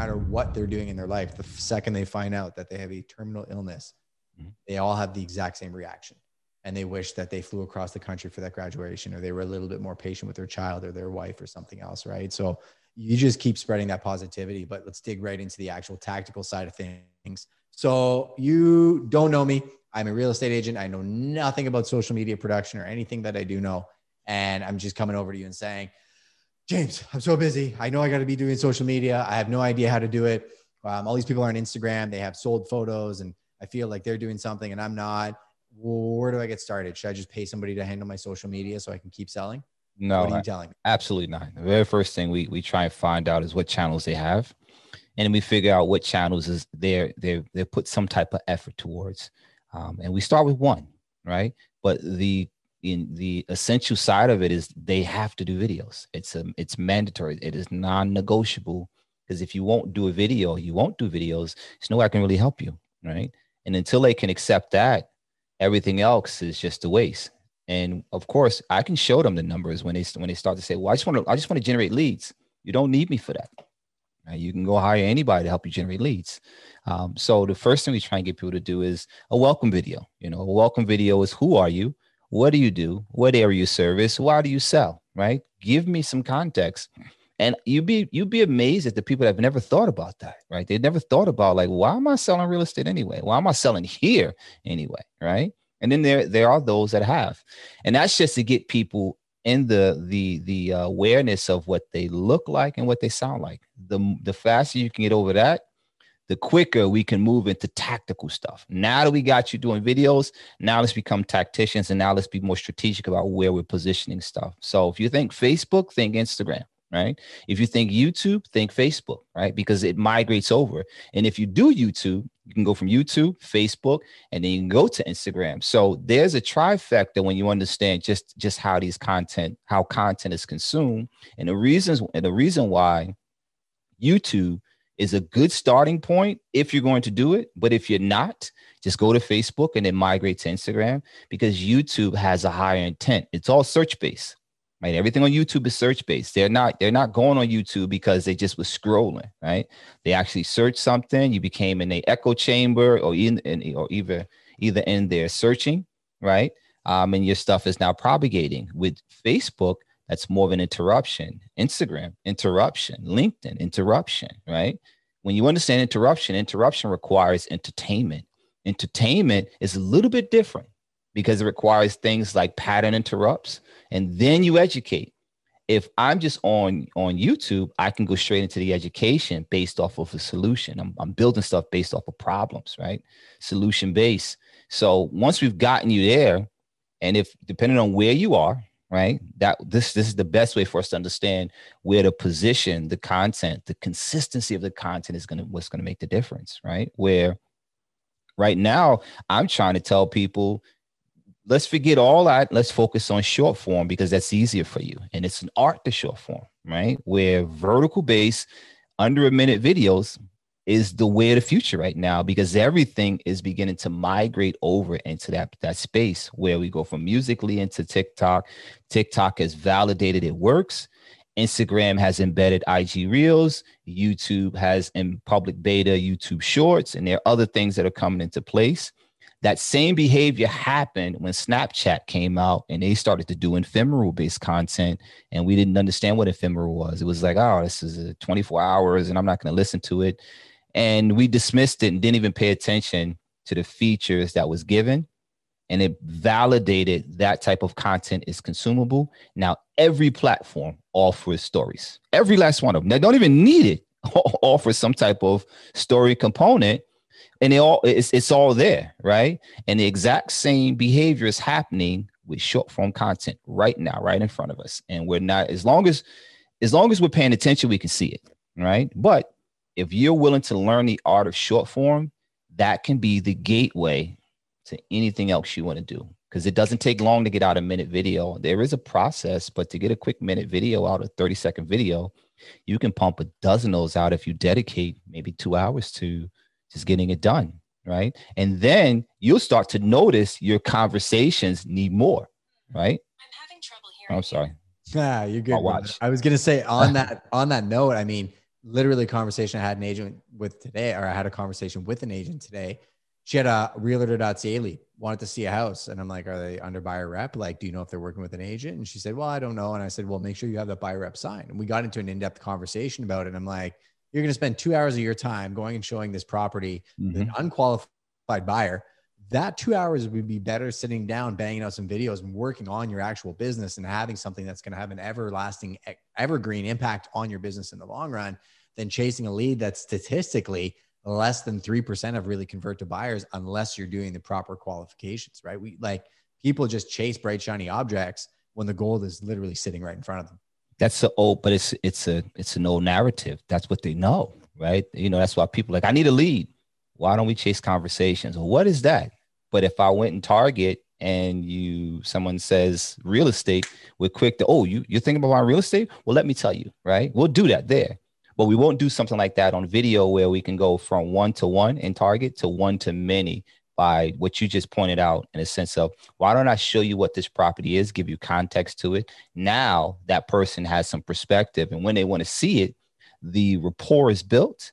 matter what they're doing in their life, the second they find out that they have a terminal illness, mm-hmm. they all have the exact same reaction. And they wish that they flew across the country for that graduation or they were a little bit more patient with their child or their wife or something else. Right. So you just keep spreading that positivity. But let's dig right into the actual tactical side of things. So you don't know me. I'm a real estate agent. I know nothing about social media production or anything that I do know. And I'm just coming over to you and saying, James, I'm so busy. I know I got to be doing social media. I have no idea how to do it. Um, all these people are on Instagram. They have sold photos, and I feel like they're doing something and I'm not. Where do I get started? Should I just pay somebody to handle my social media so I can keep selling? No, what are you telling me? Absolutely not. The very first thing we, we try and find out is what channels they have. And then we figure out what channels is they're, they're, they put some type of effort towards. Um, and we start with one, right? But the in the essential side of it is they have to do videos. It's a, um, it's mandatory. It is non-negotiable because if you won't do a video, you won't do videos. There's no way I can really help you, right? And until they can accept that, everything else is just a waste. And of course, I can show them the numbers when they when they start to say, "Well, I just want to I just want to generate leads." You don't need me for that. You can go hire anybody to help you generate leads. Um, so the first thing we try and get people to do is a welcome video. You know, a welcome video is who are you? What do you do? What area you service? Why do you sell? Right? Give me some context. And you'd be you'd be amazed at the people that have never thought about that, right? They never thought about like, why am I selling real estate anyway? Why am I selling here anyway? Right. And then there there are those that have. And that's just to get people in the the the uh, awareness of what they look like and what they sound like. The the faster you can get over that, the quicker we can move into tactical stuff. Now that we got you doing videos, now let's become tacticians and now let's be more strategic about where we're positioning stuff. So if you think Facebook, think Instagram, right? If you think YouTube, think Facebook, right? Because it migrates over. And if you do YouTube, you can go from YouTube, Facebook, and then you can go to Instagram. So there's a trifecta when you understand just just how these content, how content is consumed, and the reasons and the reason why YouTube is a good starting point if you're going to do it. But if you're not, just go to Facebook and then migrate to Instagram because YouTube has a higher intent. It's all search based, right? Everything on YouTube is search based. They're not they're not going on YouTube because they just was scrolling, right? They actually search something. You became in a echo chamber or in, in or either either in there searching, right? Um, and your stuff is now propagating with Facebook that's more of an interruption. Instagram, interruption. LinkedIn, interruption, right? When you understand interruption, interruption requires entertainment. Entertainment is a little bit different because it requires things like pattern interrupts, and then you educate. If I'm just on on YouTube, I can go straight into the education based off of a solution. I'm, I'm building stuff based off of problems, right? Solution based. So once we've gotten you there, and if depending on where you are, right? That this this is the best way for us to understand where to position the content the consistency of the content is going to what's going to make the difference right? Where right now i'm trying to tell people let's forget all that let's focus on short form because that's easier for you. And it's an art to short form right? Where vertical base under a minute videos is the way of the future right now because everything is beginning to migrate over into that that space where we go from Musical.ly into TikTok. TikTok has validated it works. Instagram has embedded IG Reels. YouTube has in public beta YouTube Shorts, and there are other things that are coming into place. That same behavior happened when Snapchat came out and they started to do ephemeral based content. And we didn't understand what ephemeral was. It was like, oh, this is 24 hours and I'm not going to listen to it and we dismissed it and didn't even pay attention to the features that was given and it validated that type of content is consumable now every platform offers stories every last one of them they don't even need it offers some type of story component and it all it's, it's all there right and the exact same behavior is happening with short form content right now right in front of us and we're not as long as as long as we're paying attention we can see it right but if you're willing to learn the art of short form, that can be the gateway to anything else you want to do. Because it doesn't take long to get out a minute video. There is a process, but to get a quick minute video out, a 30 second video, you can pump a dozen of those out if you dedicate maybe two hours to just getting it done. Right. And then you'll start to notice your conversations need more. Right. I'm having trouble hearing. I'm sorry. Yeah, you're good. I was gonna say on that on that note, I mean, literally a conversation I had an agent with today, or I had a conversation with an agent today. She had a realtor.ca lead, wanted to see a house. And I'm like, are they under buyer rep? Like, do you know if they're working with an agent? And she said, well, I don't know. And I said, well, make sure you have that buyer rep sign. And we got into an in-depth conversation about it. And I'm like, you're going to spend two hours of your time going and showing this property mm-hmm. with an mm-hmm. unqualified buyer that two hours would be better sitting down, banging out some videos and working on your actual business and having something that's going to have an everlasting, evergreen impact on your business in the long run than chasing a lead that's statistically less than 3% of really convert to buyers unless you're doing the proper qualifications, right? We like people just chase bright, shiny objects when the gold is literally sitting right in front of them. That's the old, but it's, it's a, it's an old narrative. That's what they know, right? You know, that's why people like, I need a lead. Why don't we chase conversations? What is that? But if I went and Target and you someone says real estate, we're quick to, oh, you you're thinking about real estate? Well, let me tell you, right? We'll do that there. But we won't do something like that on video where we can go from one to one in Target to one to many by what you just pointed out in a sense of why don't I show you what this property is, give you context to it. Now that person has some perspective. And when they want to see it, the rapport is built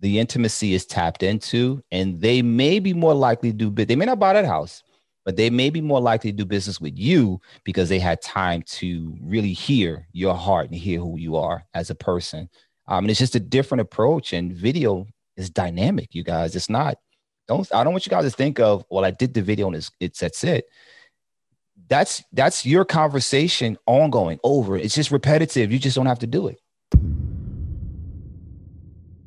the intimacy is tapped into, and they may be more likely to do. They may not buy that house, but they may be more likely to do business with you because they had time to really hear your heart and hear who you are as a person. Um, and it's just a different approach. And video is dynamic, you guys. It's not. Don't I don't want you guys to think of well, I did the video and it's it's that's it. That's that's your conversation ongoing over. It's just repetitive. You just don't have to do it